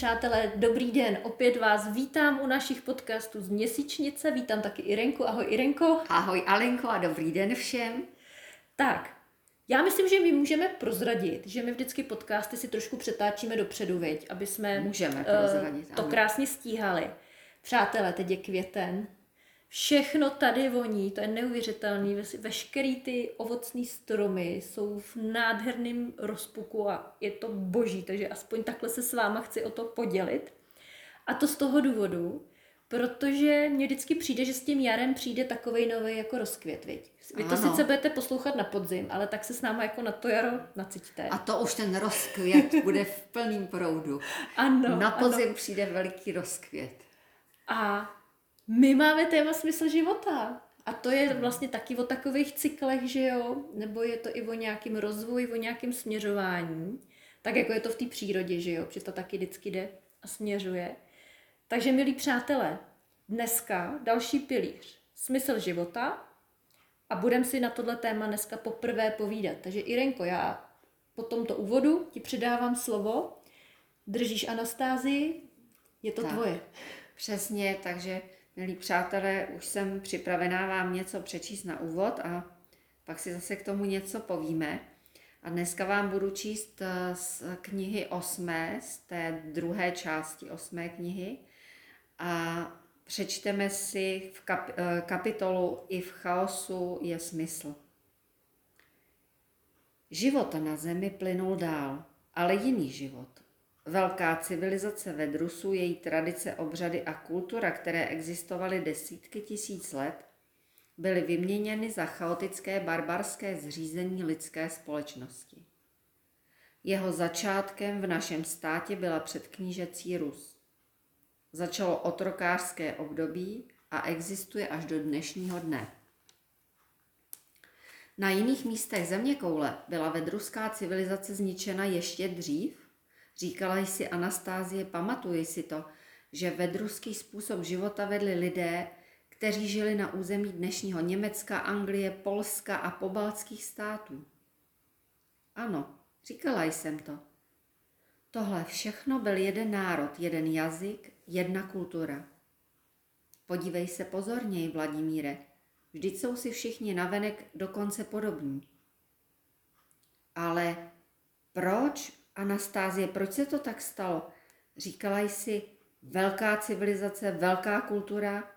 Přátelé, dobrý den. Opět vás vítám u našich podcastů z Měsíčnice. Vítám taky Irenku. Ahoj Irenko. Ahoj Alenko a dobrý den všem. Tak, já myslím, že my můžeme prozradit, že my vždycky podcasty si trošku přetáčíme dopředu, viď, aby jsme můžeme prozradit, uh, to krásně stíhali. Přátelé, teď je květen, Všechno tady voní, to je neuvěřitelný. Veškerý ty ovocné stromy jsou v nádherném rozpuku a je to boží, takže aspoň takhle se s váma chci o to podělit. A to z toho důvodu, protože mně vždycky přijde, že s tím jarem přijde takovej nový jako rozkvět, viď? Vy to ano. sice budete poslouchat na podzim, ale tak se s náma jako na to jaro naciťte. A to už ten rozkvět bude v plném proudu. Ano. Na podzim ano. přijde veliký rozkvět. A my máme téma smysl života. A to je vlastně taky o takových cyklech, že jo? Nebo je to i o nějakém rozvoji, o nějakém směřování. Tak jako je to v té přírodě, že jo? Protože to taky vždycky jde a směřuje. Takže, milí přátelé, dneska další pilíř. Smysl života. A budeme si na tohle téma dneska poprvé povídat. Takže Irenko, já po tomto úvodu ti přidávám slovo. Držíš Anastázii, je to tak, tvoje. Přesně, takže Milí přátelé, už jsem připravená vám něco přečíst na úvod a pak si zase k tomu něco povíme. A dneska vám budu číst eh, z knihy osmé, z té druhé části osmé knihy. A přečteme si v kap, eh, kapitolu I v chaosu je smysl. Život na zemi plynul dál, ale jiný život. Velká civilizace Vedrusu, její tradice, obřady a kultura, které existovaly desítky tisíc let, byly vyměněny za chaotické barbarské zřízení lidské společnosti. Jeho začátkem v našem státě byla předknížecí Rus. Začalo otrokářské období a existuje až do dnešního dne. Na jiných místech země koule byla vedruská civilizace zničena ještě dřív, Říkala jsi Anastázie, pamatuji si to, že vedruský způsob života vedli lidé, kteří žili na území dnešního Německa, Anglie, Polska a pobaltských států. Ano, říkala jsem to. Tohle všechno byl jeden národ, jeden jazyk, jedna kultura. Podívej se pozorněji, Vladimíre. Vždyť jsou si všichni navenek dokonce podobní. Ale proč Anastázie, proč se to tak stalo? Říkala jsi, velká civilizace, velká kultura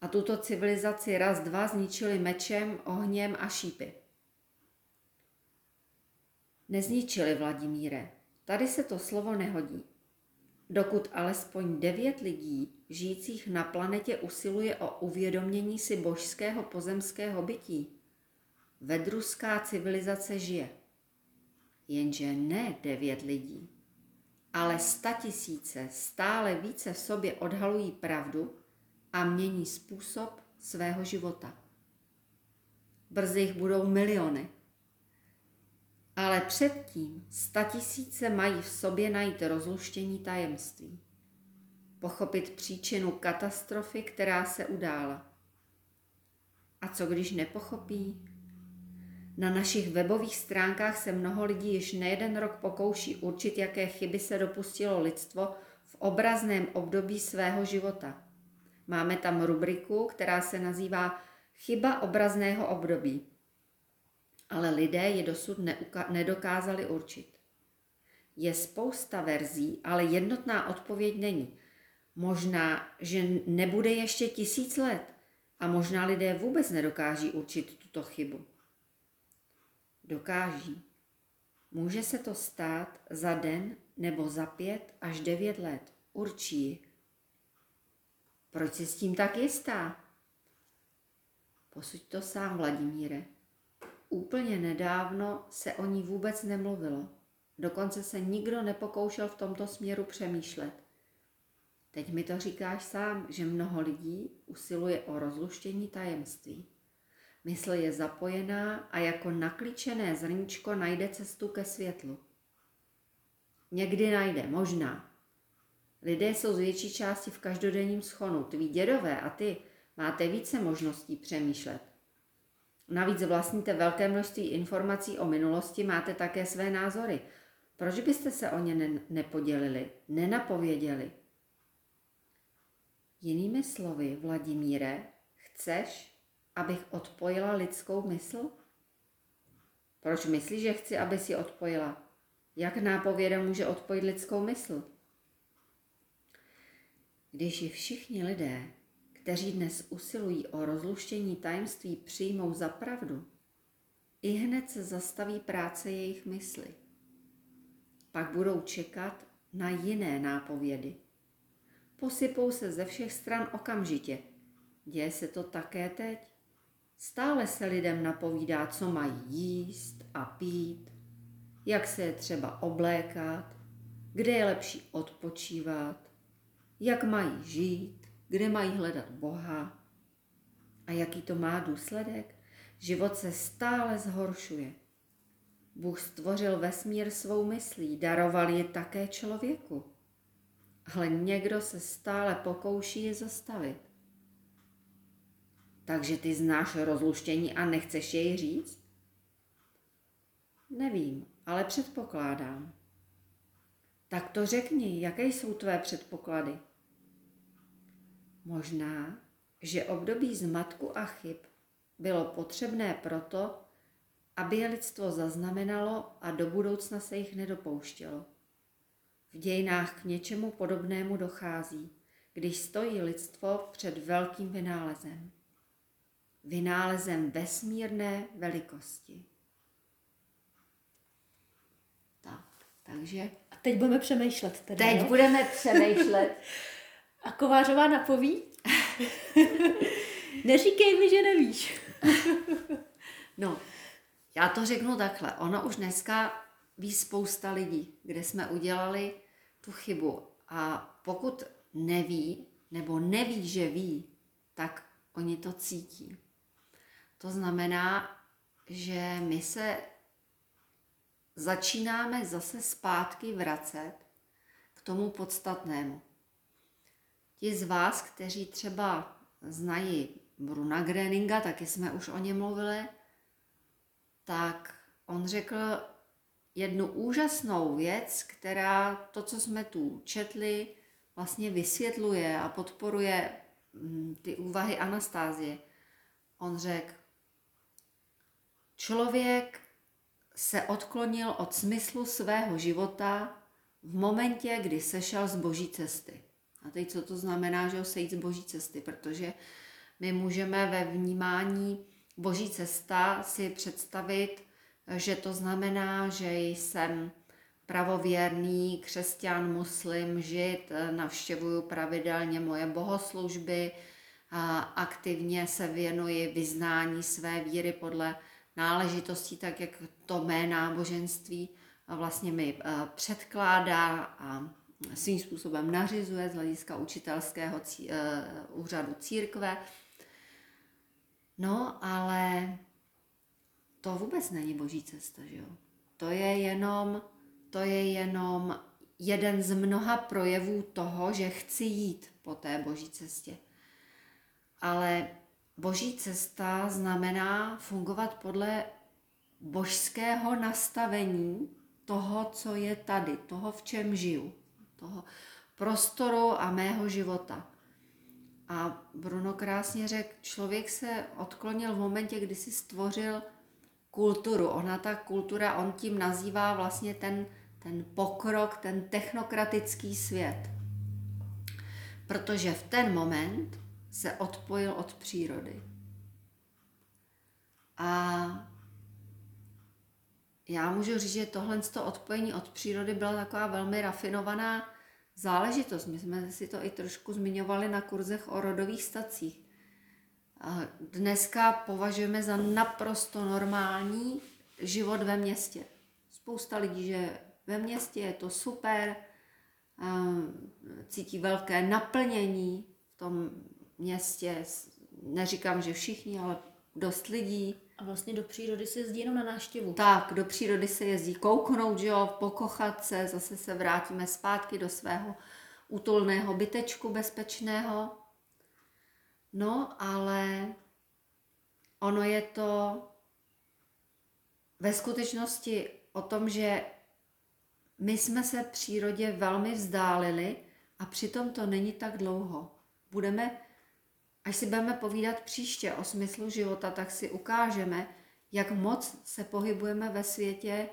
a tuto civilizaci raz, dva zničili mečem, ohněm a šípy. Nezničili, Vladimíre. Tady se to slovo nehodí. Dokud alespoň devět lidí žijících na planetě usiluje o uvědomění si božského pozemského bytí, vedruská civilizace žije jenže ne devět lidí, ale tisíce stále více v sobě odhalují pravdu a mění způsob svého života. Brzy jich budou miliony. Ale předtím tisíce mají v sobě najít rozluštění tajemství. Pochopit příčinu katastrofy, která se udála. A co když nepochopí? Na našich webových stránkách se mnoho lidí již nejeden rok pokouší určit, jaké chyby se dopustilo lidstvo v obrazném období svého života. Máme tam rubriku, která se nazývá Chyba obrazného období. Ale lidé je dosud nedokázali určit. Je spousta verzí, ale jednotná odpověď není. Možná, že nebude ještě tisíc let a možná lidé vůbec nedokáží určit tuto chybu dokáží. Může se to stát za den nebo za pět až devět let. Určí. Proč si s tím tak jistá? Posuď to sám, Vladimíre. Úplně nedávno se o ní vůbec nemluvilo. Dokonce se nikdo nepokoušel v tomto směru přemýšlet. Teď mi to říkáš sám, že mnoho lidí usiluje o rozluštění tajemství. Mysl je zapojená a jako naklíčené zrníčko najde cestu ke světlu. Někdy najde, možná. Lidé jsou z větší části v každodenním schonu. Tví dědové a ty máte více možností přemýšlet. Navíc vlastníte velké množství informací o minulosti, máte také své názory. Proč byste se o ně ne- nepodělili, nenapověděli? Jinými slovy, Vladimíre, chceš, abych odpojila lidskou mysl? Proč myslíš, že chci, aby si odpojila? Jak nápověda může odpojit lidskou mysl? Když ji všichni lidé, kteří dnes usilují o rozluštění tajemství, přijmou za pravdu, i hned se zastaví práce jejich mysli. Pak budou čekat na jiné nápovědy. Posypou se ze všech stran okamžitě. Děje se to také teď. Stále se lidem napovídá, co mají jíst a pít, jak se je třeba oblékat, kde je lepší odpočívat, jak mají žít, kde mají hledat Boha. A jaký to má důsledek? Život se stále zhoršuje. Bůh stvořil vesmír svou myslí, daroval ji také člověku. Ale někdo se stále pokouší je zastavit. Takže ty znáš rozluštění a nechceš jej říct? Nevím, ale předpokládám. Tak to řekni, jaké jsou tvé předpoklady? Možná, že období zmatku a chyb bylo potřebné proto, aby je lidstvo zaznamenalo a do budoucna se jich nedopouštělo. V dějinách k něčemu podobnému dochází, když stojí lidstvo před velkým vynálezem. Vynálezem vesmírné velikosti. Tak, takže A teď budeme přemýšlet teda, teď jo? budeme přemýšlet. A Kovářová napoví? Neříkej mi, že nevíš. No, já to řeknu takhle. Ono už dneska ví spousta lidí, kde jsme udělali tu chybu. A pokud neví, nebo neví, že ví, tak oni to cítí. To znamená, že my se začínáme zase zpátky vracet k tomu podstatnému. Ti z vás, kteří třeba znají Bruna Greninga, taky jsme už o něm mluvili, tak on řekl jednu úžasnou věc, která to, co jsme tu četli, vlastně vysvětluje a podporuje mm, ty úvahy Anastázie. On řekl, člověk se odklonil od smyslu svého života v momentě, kdy sešel z boží cesty. A teď co to znamená, že ho sejít z boží cesty? Protože my můžeme ve vnímání boží cesta si představit, že to znamená, že jsem pravověrný křesťan, muslim, žid, navštěvuju pravidelně moje bohoslužby, aktivně se věnuji vyznání své víry podle náležitostí, tak jak to mé náboženství vlastně mi eh, předkládá a svým způsobem nařizuje z hlediska učitelského cí, uh, úřadu církve. No, ale to vůbec není boží cesta, že jo? To je jenom, to je jenom jeden z mnoha projevů toho, že chci jít po té boží cestě. Ale boží cesta znamená fungovat podle božského nastavení toho, co je tady, toho, v čem žiju toho prostoru a mého života. A Bruno krásně řekl, člověk se odklonil v momentě, kdy si stvořil kulturu. Ona ta kultura, on tím nazývá vlastně ten, ten pokrok, ten technokratický svět. Protože v ten moment se odpojil od přírody. A já můžu říct, že tohle odpojení od přírody byla taková velmi rafinovaná záležitost. My jsme si to i trošku zmiňovali na kurzech o rodových stacích. Dneska považujeme za naprosto normální život ve městě. Spousta lidí, že ve městě je to super, cítí velké naplnění v tom městě. Neříkám, že všichni, ale dost lidí. A vlastně do přírody se jezdí jenom na náštěvu. Tak, do přírody se jezdí kouknout, že jo, pokochat se, zase se vrátíme zpátky do svého útulného bytečku bezpečného. No, ale ono je to ve skutečnosti o tom, že my jsme se přírodě velmi vzdálili a přitom to není tak dlouho. Budeme, až si budeme povídat příště o smyslu života, tak si ukážeme, jak moc se pohybujeme ve světě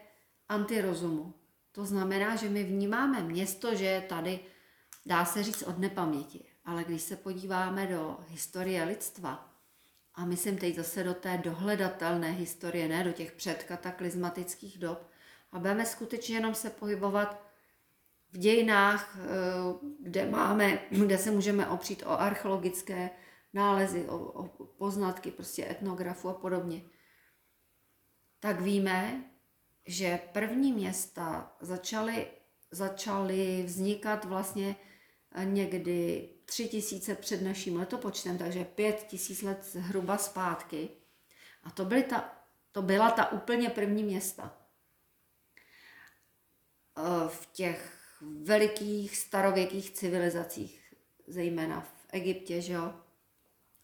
antirozumu. To znamená, že my vnímáme město, že je tady, dá se říct, od nepaměti. Ale když se podíváme do historie lidstva, a myslím teď zase do té dohledatelné historie, ne do těch předkataklizmatických dob, a budeme skutečně jenom se pohybovat v dějinách, eh, kde máme, kde se můžeme opřít o archeologické nálezy, o, o poznatky prostě etnografu a podobně, tak víme, že první města začaly, začaly vznikat vlastně někdy tři tisíce před naším letopočtem, takže pět tisíc let zhruba zpátky. A to, byly ta, to byla ta úplně první města. Eh, v těch velikých starověkých civilizacích, zejména v Egyptě, že jo,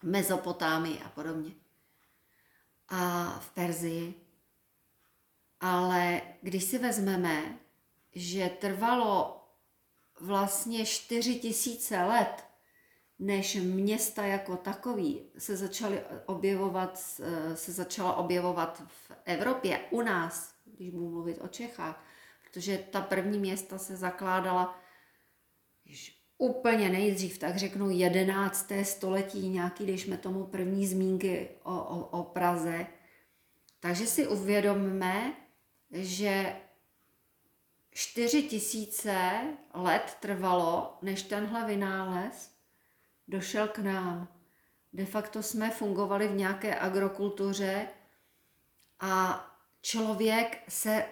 Mezopotámii a podobně. A v Perzii. Ale když si vezmeme, že trvalo vlastně 4 tisíce let, než města jako takový se začaly objevovat, se začala objevovat v Evropě, u nás, když budu mluvit o Čechách, protože ta první města se zakládala úplně nejdřív, tak řeknu 11. století, nějaký, když jsme tomu první zmínky o, o, o Praze. Takže si uvědomme, že 4 tisíce let trvalo, než tenhle vynález došel k nám. De facto jsme fungovali v nějaké agrokultuře a člověk se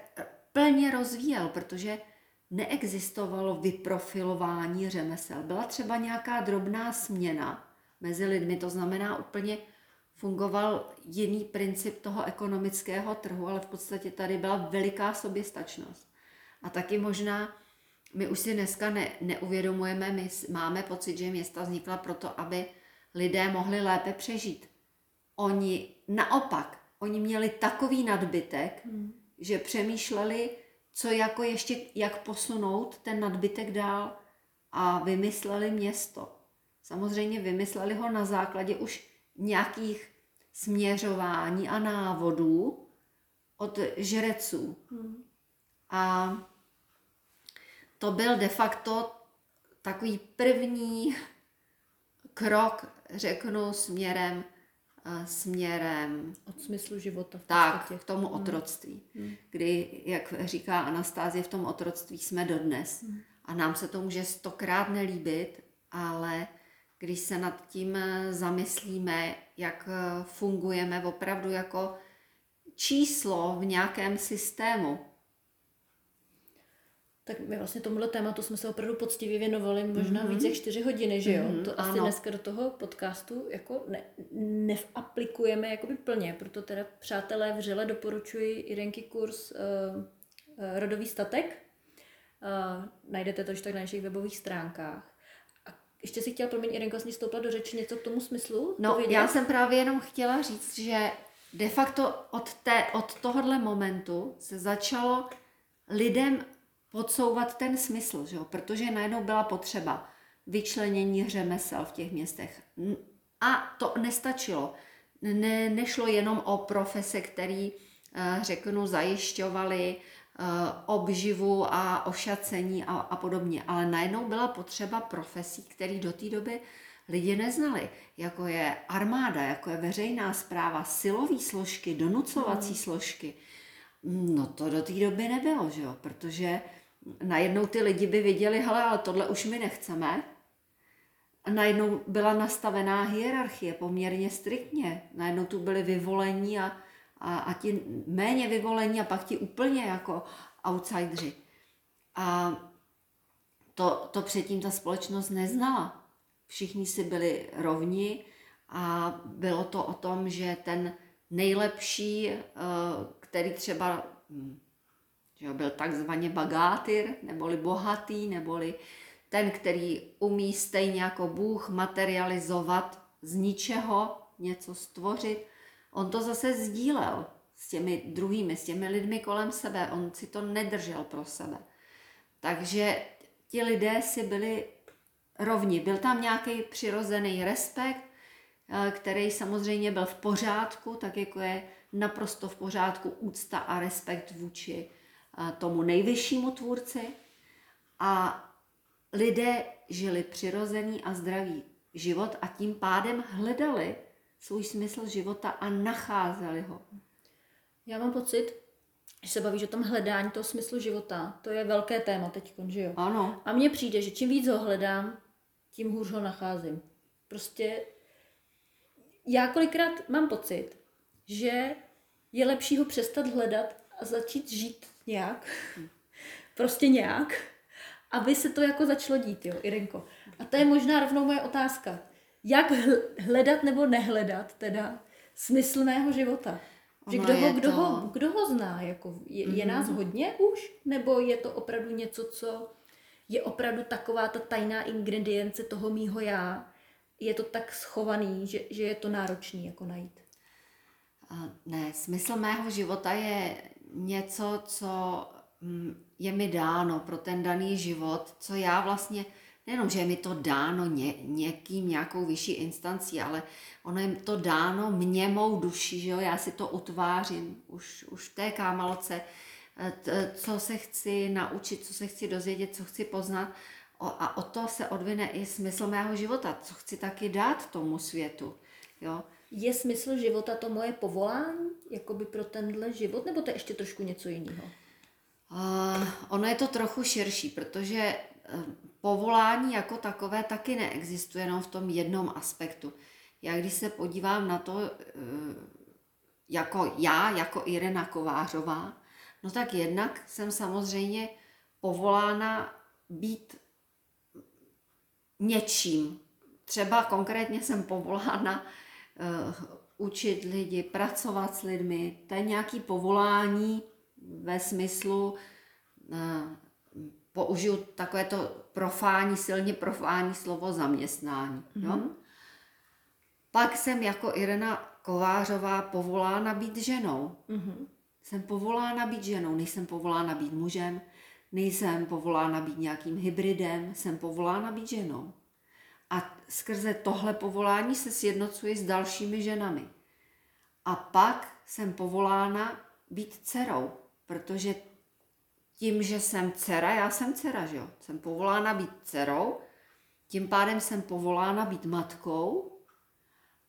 plně rozvíjel, protože neexistovalo vyprofilování řemesel. Byla třeba nějaká drobná směna mezi lidmi, to znamená úplně fungoval jiný princip toho ekonomického trhu, ale v podstatě tady byla veliká soběstačnost. A taky možná my už si dneska ne, neuvědomujeme, my máme pocit, že města vznikla proto, aby lidé mohli lépe přežít. Oni naopak, oni měli takový nadbytek, hmm že přemýšleli, co jako ještě, jak posunout ten nadbytek dál a vymysleli město. Samozřejmě vymysleli ho na základě už nějakých směřování a návodů od žreců. Hmm. A to byl de facto takový první krok, řeknu, směrem směrem... Od smyslu života. V tak, k tomu hmm. otroctví. Hmm. Kdy, jak říká Anastázie, v tom otroctví jsme dodnes. Hmm. A nám se to může stokrát nelíbit, ale když se nad tím zamyslíme, jak fungujeme opravdu jako číslo v nějakém systému, tak my vlastně tomuhle tématu jsme se opravdu poctivě věnovali možná mm-hmm. více jak čtyři hodiny, že jo? Mm-hmm, to asi ano. dneska do toho podcastu jako ne, neaplikujeme jakoby plně, proto teda přátelé vřele doporučuji Irenky kurz uh, uh, Rodový statek. Uh, najdete to už tak na našich webových stránkách. A ještě si chtěla, promiň, Irenko, vlastně stoupla do řeči něco k tomu smyslu? No, povědět? já jsem právě jenom chtěla říct, že de facto od, té, od tohohle momentu se začalo lidem podsouvat ten smysl, že jo? protože najednou byla potřeba vyčlenění řemesel v těch městech. A to nestačilo. Ne, nešlo jenom o profese, který, eh, řeknu, zajišťovali eh, obživu a ošacení a, a podobně, ale najednou byla potřeba profesí, který do té doby lidi neznali, jako je armáda, jako je veřejná zpráva, silové složky, donucovací hmm. složky. No to do té doby nebylo, že jo? protože najednou ty lidi by viděli, hele, ale tohle už my nechceme. A najednou byla nastavená hierarchie poměrně striktně. Najednou tu byli vyvolení a, a, a ti méně vyvolení a pak ti úplně jako outsidři. A to, to předtím ta společnost neznala. Všichni si byli rovni a bylo to o tom, že ten nejlepší, eh, který třeba že byl takzvaně bagátyr, neboli bohatý, neboli ten, který umí stejně jako Bůh materializovat z ničeho něco stvořit. On to zase sdílel s těmi druhými, s těmi lidmi kolem sebe. On si to nedržel pro sebe. Takže ti lidé si byli rovni. Byl tam nějaký přirozený respekt, eh, který samozřejmě byl v pořádku, tak jako je naprosto v pořádku úcta a respekt vůči tomu nejvyššímu tvůrci. A lidé žili přirozený a zdravý život a tím pádem hledali svůj smysl života a nacházeli ho. Já mám pocit, že se bavíš o tom hledání toho smyslu života, to je velké téma teď, že jo? Ano. A mně přijde, že čím víc ho hledám, tím hůř ho nacházím. Prostě já kolikrát mám pocit, že je lepší ho přestat hledat a začít žít nějak. Prostě nějak. Aby se to jako začalo dít, jo, Irenko. A to je možná rovnou moje otázka. Jak hledat nebo nehledat teda smysl mého života? Že kdo, ho, kdo, to... ho, kdo ho zná? Jako, je, je nás mhm. hodně už? Nebo je to opravdu něco, co je opravdu taková ta tajná ingredience toho mýho já? Je to tak schovaný, že, že je to náročný jako najít? Ne, smysl mého života je něco, co mm, je mi dáno pro ten daný život, co já vlastně nejenom, že je mi to dáno ně, někým, nějakou vyšší instancí, ale ono je to dáno mě, mou duši, že jo, já si to utvářím už, už v té kámalce, eh, co se chci naučit, co se chci dozvědět, co chci poznat a o to se odvine i smysl mého života, co chci taky dát tomu světu, jo. Je smysl života to moje povolání, jakoby pro tenhle život, nebo to je ještě trošku něco jiného? Uh, ono je to trochu širší, protože uh, povolání jako takové taky neexistuje jenom v tom jednom aspektu. Já když se podívám na to, uh, jako já, jako Irena Kovářová, no tak jednak jsem samozřejmě povolána být něčím. Třeba konkrétně jsem povolána učit lidi, pracovat s lidmi. To je nějaký povolání, ve smyslu, uh, použiju takové to profání, silně profání slovo zaměstnání. Mm-hmm. Jo? Pak jsem jako Irena Kovářová povolána být ženou. Mm-hmm. Jsem povolána být ženou, nejsem povolána být mužem, nejsem povolána být nějakým hybridem, jsem povolána být ženou. A skrze tohle povolání se sjednocuji s dalšími ženami. A pak jsem povolána být dcerou protože tím, že jsem dcera, já jsem dcera, že jo? Jsem povolána být dcerou, tím pádem jsem povolána být matkou,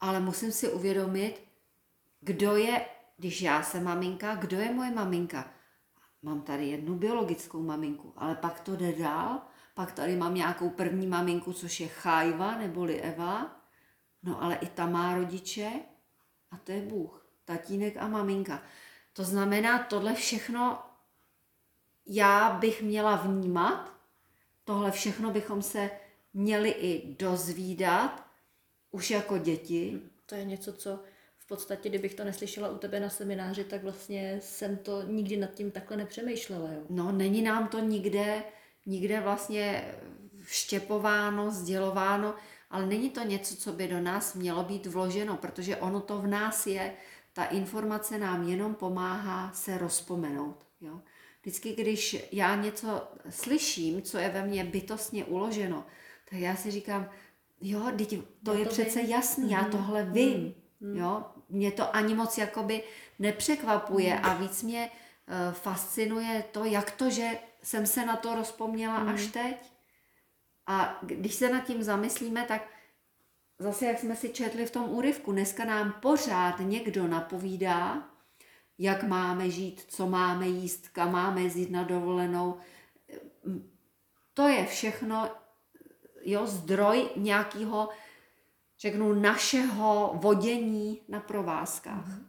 ale musím si uvědomit, kdo je, když já jsem maminka, kdo je moje maminka. Mám tady jednu biologickou maminku, ale pak to jde dál, pak tady mám nějakou první maminku, což je Chajva neboli Eva, no ale i ta má rodiče a to je Bůh, tatínek a maminka. To znamená, tohle všechno já bych měla vnímat, tohle všechno bychom se měli i dozvídat, už jako děti. To je něco, co v podstatě, kdybych to neslyšela u tebe na semináři, tak vlastně jsem to nikdy nad tím takhle nepřemýšlela. Jo? No, není nám to nikde, nikde vlastně vštěpováno, sdělováno, ale není to něco, co by do nás mělo být vloženo, protože ono to v nás je ta informace nám jenom pomáhá se rozpomenout. Jo? Vždycky, když já něco slyším, co je ve mně bytostně uloženo, tak já si říkám, jo, teď to já je to přece vím. jasný, já mhm. tohle vím. Mm-hmm. Jo? Mě to ani moc jakoby nepřekvapuje mm-hmm. a víc mě uh, fascinuje to, jak to, že jsem se na to rozpomněla mm-hmm. až teď. A když se nad tím zamyslíme, tak zase jak jsme si četli v tom úryvku, dneska nám pořád někdo napovídá, jak máme žít, co máme jíst, kam máme jezdit na dovolenou. To je všechno jo, zdroj nějakého, řeknu, našeho vodění na provázkách. Mm-hmm.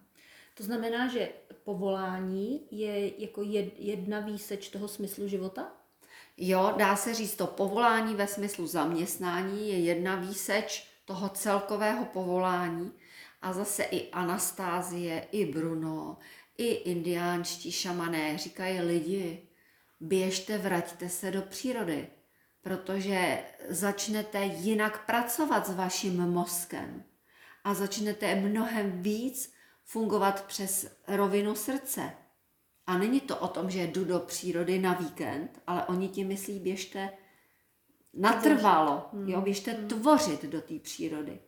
To znamená, že povolání je jako jedna výseč toho smyslu života? Jo, dá se říct, to povolání ve smyslu zaměstnání je jedna výseč toho celkového povolání a zase i Anastázie, i Bruno, i indiánští šamané říkají lidi, běžte, vraťte se do přírody, protože začnete jinak pracovat s vaším mozkem a začnete mnohem víc fungovat přes rovinu srdce A není to o tom, že jdu do přírody na víkend, ale oni ti myslí, běžte natrvalo, jo, běžte tvořit do té přírody.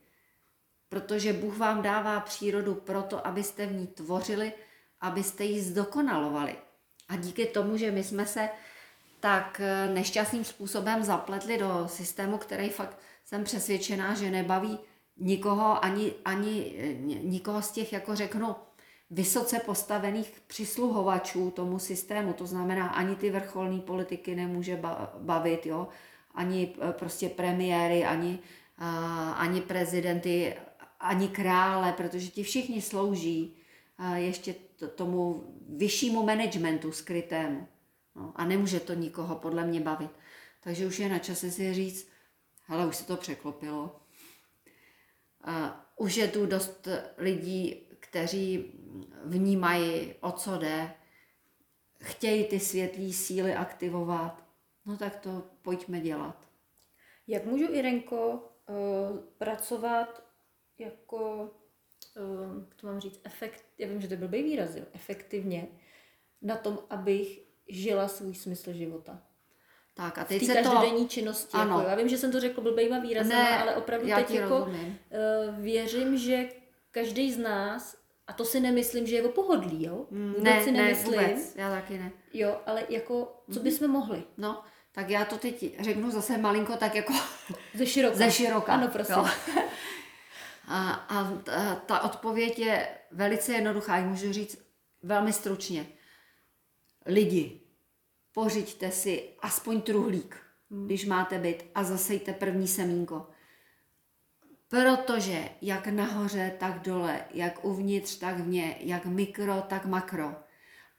Protože Bůh vám dává přírodu proto, abyste v ní tvořili, abyste ji zdokonalovali. A díky tomu, že my jsme se tak eh, nešťastným způsobem zapletli do systému, který fakt jsem přesvědčená, že nebaví nikoho, ani, ani eh, nikoho z těch, jako řeknu, vysoce postavených přisluhovačů tomu systému. To znamená, ani ty vrcholní politiky nemůže bavit, jo? ani eh, prostě premiéry, ani, ani prezidenty, ani krále, protože ti všichni slouží ještě tomu vyššímu managementu skrytému. No, a nemůže to nikoho podle mě bavit. Takže už je na čase si říct, hele, už se to překlopilo. Už je tu dost lidí, kteří vnímají, o co jde, chtějí ty světlé síly aktivovat, no tak to pojďme dělat. Jak můžu, Irenko, uh, pracovat jako, uh, to mám říct, efekt, já vím, že to byl výraz, jo, efektivně, na tom, abych žila svůj smysl života. Tak a teď v se každodenní to... činnosti. Ano. Jako, já vím, že jsem to řekl blbýma výrazem, ale opravdu teď jako uh, věřím, že každý z nás, a to si nemyslím, že je o pohodlí, jo? Vůbec ne, si nemyslím. Ne, vůbec. já taky ne. Jo, ale jako, co mm-hmm. bychom mohli? No, tak já to teď řeknu zase malinko tak jako... Ze široka. Ze široka. Ano, prosím. Jo. A, a ta, odpověď je velice jednoduchá, můžu říct velmi stručně lidi, pořiďte si aspoň truhlík, hmm. když máte byt a zasejte první semínko. Protože jak nahoře, tak dole, jak uvnitř, tak vně, jak mikro, tak makro.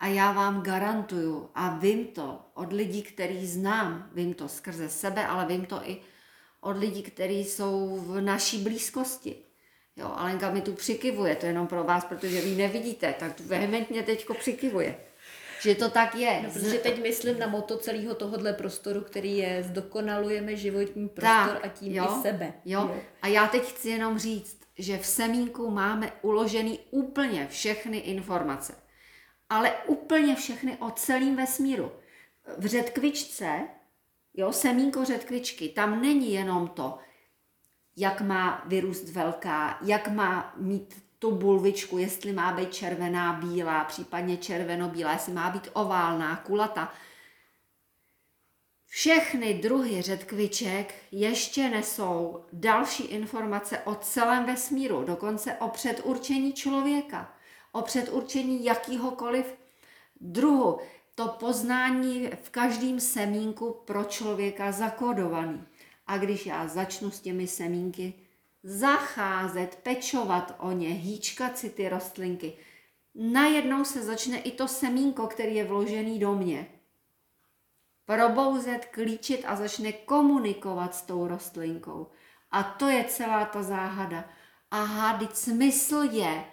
A já vám garantuju, a vím to od lidí, který znám, vím to skrze sebe, ale vím to i od lidí, kteří jsou v naší blízkosti. Jo, Alenka mi tu přikivuje, to je jenom pro vás, protože vy nevidíte, tak vehementně teďko přikivuje že to tak je. No, protože teď myslím na moto celého tohohle prostoru, který je, zdokonalujeme životní prostor tak, a tím jo, i sebe. Jo. jo. A já teď chci jenom říct, že v semínku máme uložený úplně všechny informace. Ale úplně všechny o celém vesmíru. V řetkvičce, jo, semínko řetkvičky, tam není jenom to, jak má vyrůst velká, jak má mít tu bulvičku, jestli má být červená, bílá, případně červeno-bílá, jestli má být oválná, kulata. Všechny druhy řetkviček ještě nesou další informace o celém vesmíru, dokonce o předurčení člověka, o předurčení jakýhokoliv druhu. To poznání v každém semínku pro člověka zakódovaný. A když já začnu s těmi semínky zacházet, pečovat o ně, hýčkat si ty rostlinky. Najednou se začne i to semínko, který je vložený do mě. Probouzet, klíčit a začne komunikovat s tou rostlinkou. A to je celá ta záhada. Aha, teď smysl je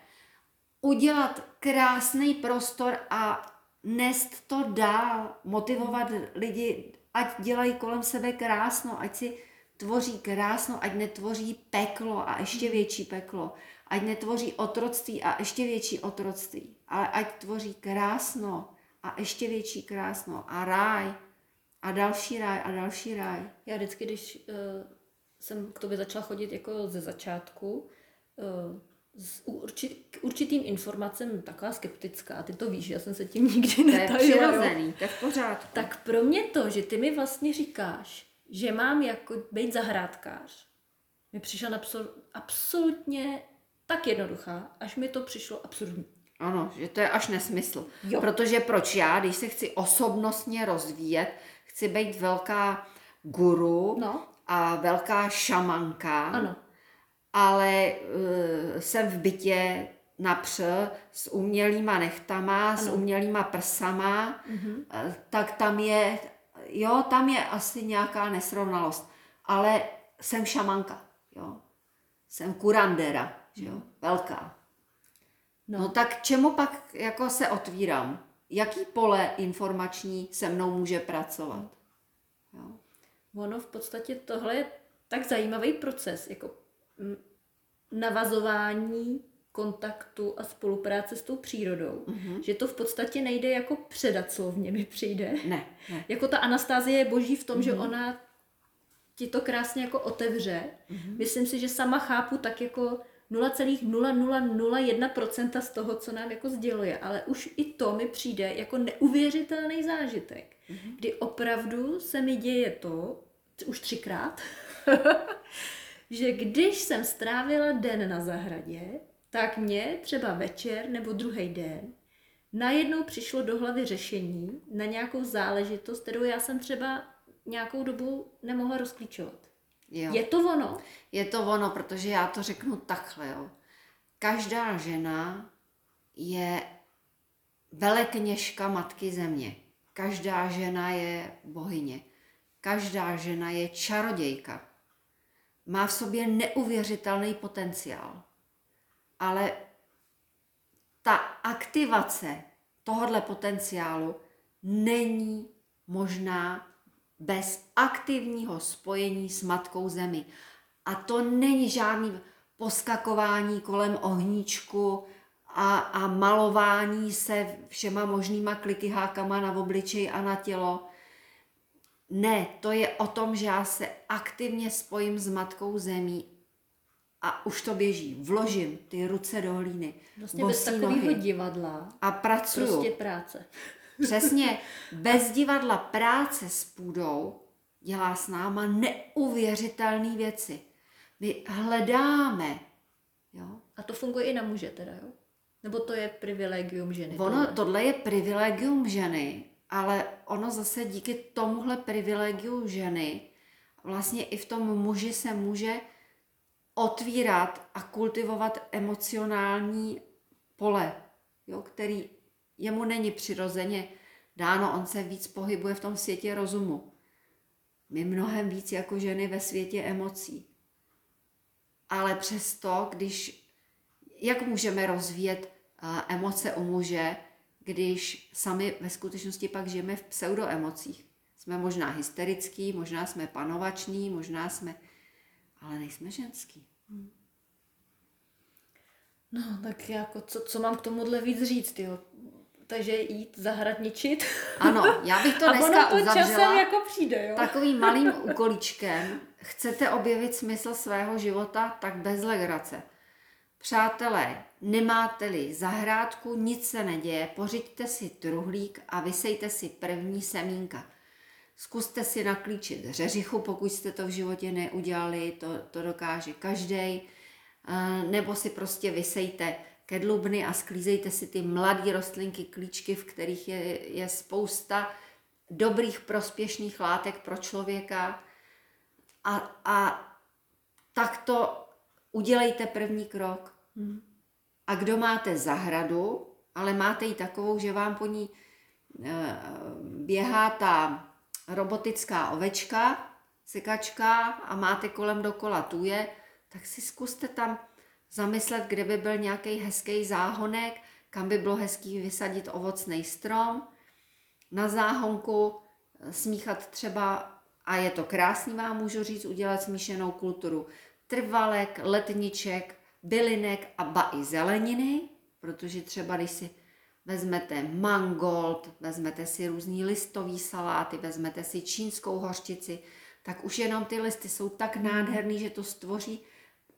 udělat krásný prostor a nést to dál, motivovat lidi, ať dělají kolem sebe krásno, ať si tvoří krásno, ať netvoří peklo a ještě větší peklo. Ať netvoří otroctví a ještě větší otroctví. Ale ať tvoří krásno a ještě větší krásno a ráj a další ráj a další ráj. Já vždycky, když uh, jsem k tobě začala chodit jako ze začátku, uh, s určit, k určitým informacím taková skeptická, ty to víš, já jsem se tím nikdy netajila. To je přirozený, to je v pořádku. Tak pro mě to, že ty mi vlastně říkáš, že mám jako být zahrádkář, mi přišla absol- absolutně tak jednoduchá, až mi to přišlo absurdní. Ano, že to je až nesmysl. Jo. Protože proč já, když se chci osobnostně rozvíjet, chci být velká guru no. a velká šamanka, ano. ale uh, jsem v bytě např s umělýma nechtama, ano. s umělýma prsama, mm-hmm. tak tam je jo, tam je asi nějaká nesrovnalost, ale jsem šamanka, jo. Jsem kurandera, že jo, velká. No. no tak čemu pak jako se otvírám? Jaký pole informační se mnou může pracovat? Jo. Ono v podstatě tohle je tak zajímavý proces, jako navazování kontaktu a spolupráce s tou přírodou. Mhm. Že to v podstatě nejde jako předat slovně, mi přijde. Ne, ne. Jako ta Anastázie je boží v tom, Mhm. že ona ti to krásně jako otevře. Mhm. Myslím si, že sama chápu tak jako 0,0001% z toho, co nám jako sděluje, ale už i to mi přijde jako neuvěřitelný zážitek, Mhm. kdy opravdu se mi děje to, už třikrát, že když jsem strávila den na zahradě, tak mě třeba večer nebo druhý den najednou přišlo do hlavy řešení na nějakou záležitost, kterou já jsem třeba nějakou dobu nemohla rozklíčovat. Jo. Je to ono? Je to ono, protože já to řeknu takhle, jo. Každá žena je velekněžka matky země. Každá žena je bohyně. Každá žena je čarodějka. Má v sobě neuvěřitelný potenciál. Ale ta aktivace tohohle potenciálu není možná bez aktivního spojení s Matkou Zemi. A to není žádný poskakování kolem ohníčku a, a malování se všema možnýma klikyhákama na obličej a na tělo. Ne, to je o tom, že já se aktivně spojím s Matkou Zemí a už to běží. Vložím ty ruce do hlíny, Vlastně bez takového nohy divadla. a pracuju. Prostě práce. Přesně, bez divadla práce s půdou dělá s náma neuvěřitelné věci. My hledáme, jo. A to funguje i na muže teda, jo? Nebo to je privilegium ženy? Ono, tohle? tohle je privilegium ženy, ale ono zase díky tomuhle privilegiu ženy vlastně i v tom muži se může otvírat a kultivovat emocionální pole, jo, který jemu není přirozeně dáno, on se víc pohybuje v tom světě rozumu. My mnohem víc jako ženy ve světě emocí. Ale přesto, když, jak můžeme rozvíjet uh, emoce u muže, když sami ve skutečnosti pak žijeme v pseudoemocích. Jsme možná hysterický, možná jsme panovační, možná jsme, ale nejsme ženský. No, tak jako, co, co mám k tomuhle víc říct, jo? Takže jít zahradničit. Ano, já bych to dneska to časem uzavřela jako přijde, jo? takovým malým úkolíčkem. Chcete objevit smysl svého života, tak bez legrace. Přátelé, nemáte-li zahrádku, nic se neděje, pořiďte si truhlík a vysejte si první semínka. Zkuste si naklíčit řeřichu, pokud jste to v životě neudělali, to, to dokáže každý. Nebo si prostě vysejte kedlubny a sklízejte si ty mladé rostlinky, klíčky, v kterých je, je spousta dobrých prospěšných látek pro člověka. A, a takto udělejte první krok. Hmm. A kdo máte zahradu, ale máte ji takovou, že vám po ní e, běhá ta robotická ovečka, sekačka a máte kolem dokola tuje, tak si zkuste tam zamyslet, kde by byl nějaký hezký záhonek, kam by bylo hezký vysadit ovocný strom, na záhonku smíchat třeba, a je to krásný, vám můžu říct, udělat smíšenou kulturu. Trvalek, letniček, bylinek a ba i zeleniny, protože třeba když si vezmete mangold, vezmete si různý listový saláty, vezmete si čínskou hořčici, tak už jenom ty listy jsou tak nádherný, že to stvoří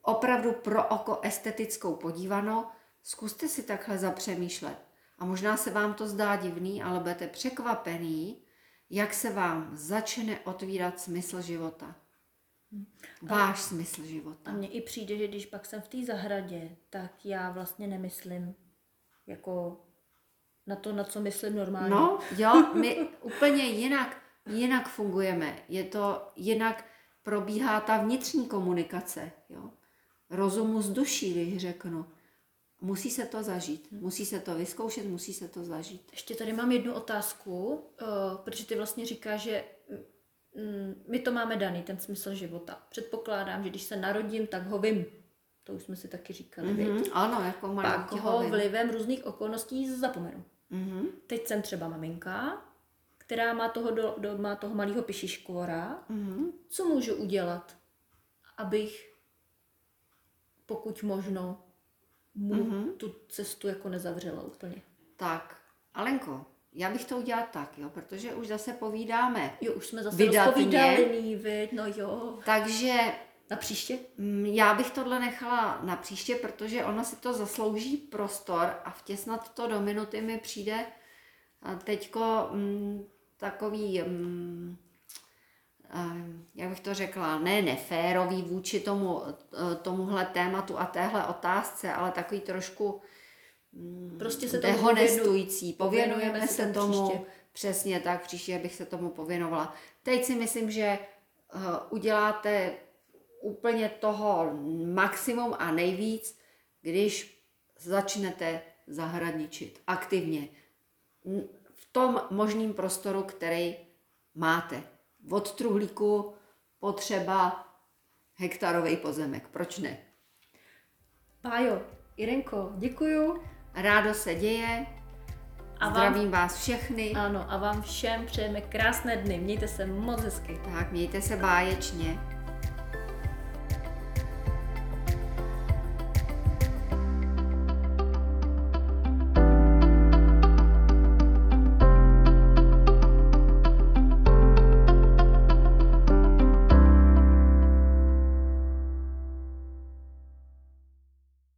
opravdu pro oko estetickou podívanou. Zkuste si takhle zapřemýšlet. A možná se vám to zdá divný, ale budete překvapený, jak se vám začne otvírat smysl života. Váš smysl života. A mně i přijde, že když pak jsem v té zahradě, tak já vlastně nemyslím jako na to, na co myslím normálně. No, jo, my úplně jinak, jinak fungujeme. Je to jinak probíhá ta vnitřní komunikace, jo. Rozumu z duší, když řeknu. Musí se to zažít, musí se to vyzkoušet, musí se to zažít. Ještě tady mám jednu otázku, uh, protože ty vlastně říkáš, že mm, my to máme daný, ten smysl života. Předpokládám, že když se narodím, tak ho vím. To už jsme si taky říkali, mm-hmm. Mm, ano, jako malý Pak ho vlivem různých okolností zapomenu. Mm-hmm. Teď jsem třeba maminka, která má toho, do, do, má toho malého pišiškvora. Mm-hmm. Co můžu udělat, abych pokud možno mu Mhm. tu cestu jako nezavřela úplně. Tak, Alenko, já bych to udělala tak, jo, protože už zase povídáme. Jo, už jsme zase Vydatně. rozpovídali, viď? no jo. Takže Na příště? mm, já bych tohle nechala na příště, protože ono si to zaslouží prostor a vtěsnat to do minuty mi přijde teďko mm, takový, mm, eh, jak bych to řekla, ne neférový vůči tomu, eh, tomuhle tématu a téhle otázce, ale takový trošku Prostě se dehonestující. pověnujeme Pověnujeme se tomu tomu příště. přesně tak, příště bych se tomu pověnovala. Teď si myslím, že uh, uděláte úplně toho maximum a nejvíc, když začnete zahradničit aktivně v tom možným prostoru, který máte. Od truhlíku potřeba hektarový pozemek. Proč ne? Pájo, Irenko, děkuju. Rádo se děje. A vám- Zdravím vás všechny. Ano, a vám všem přejeme krásné dny. Mějte se moc hezky. Tak, mějte se báječně.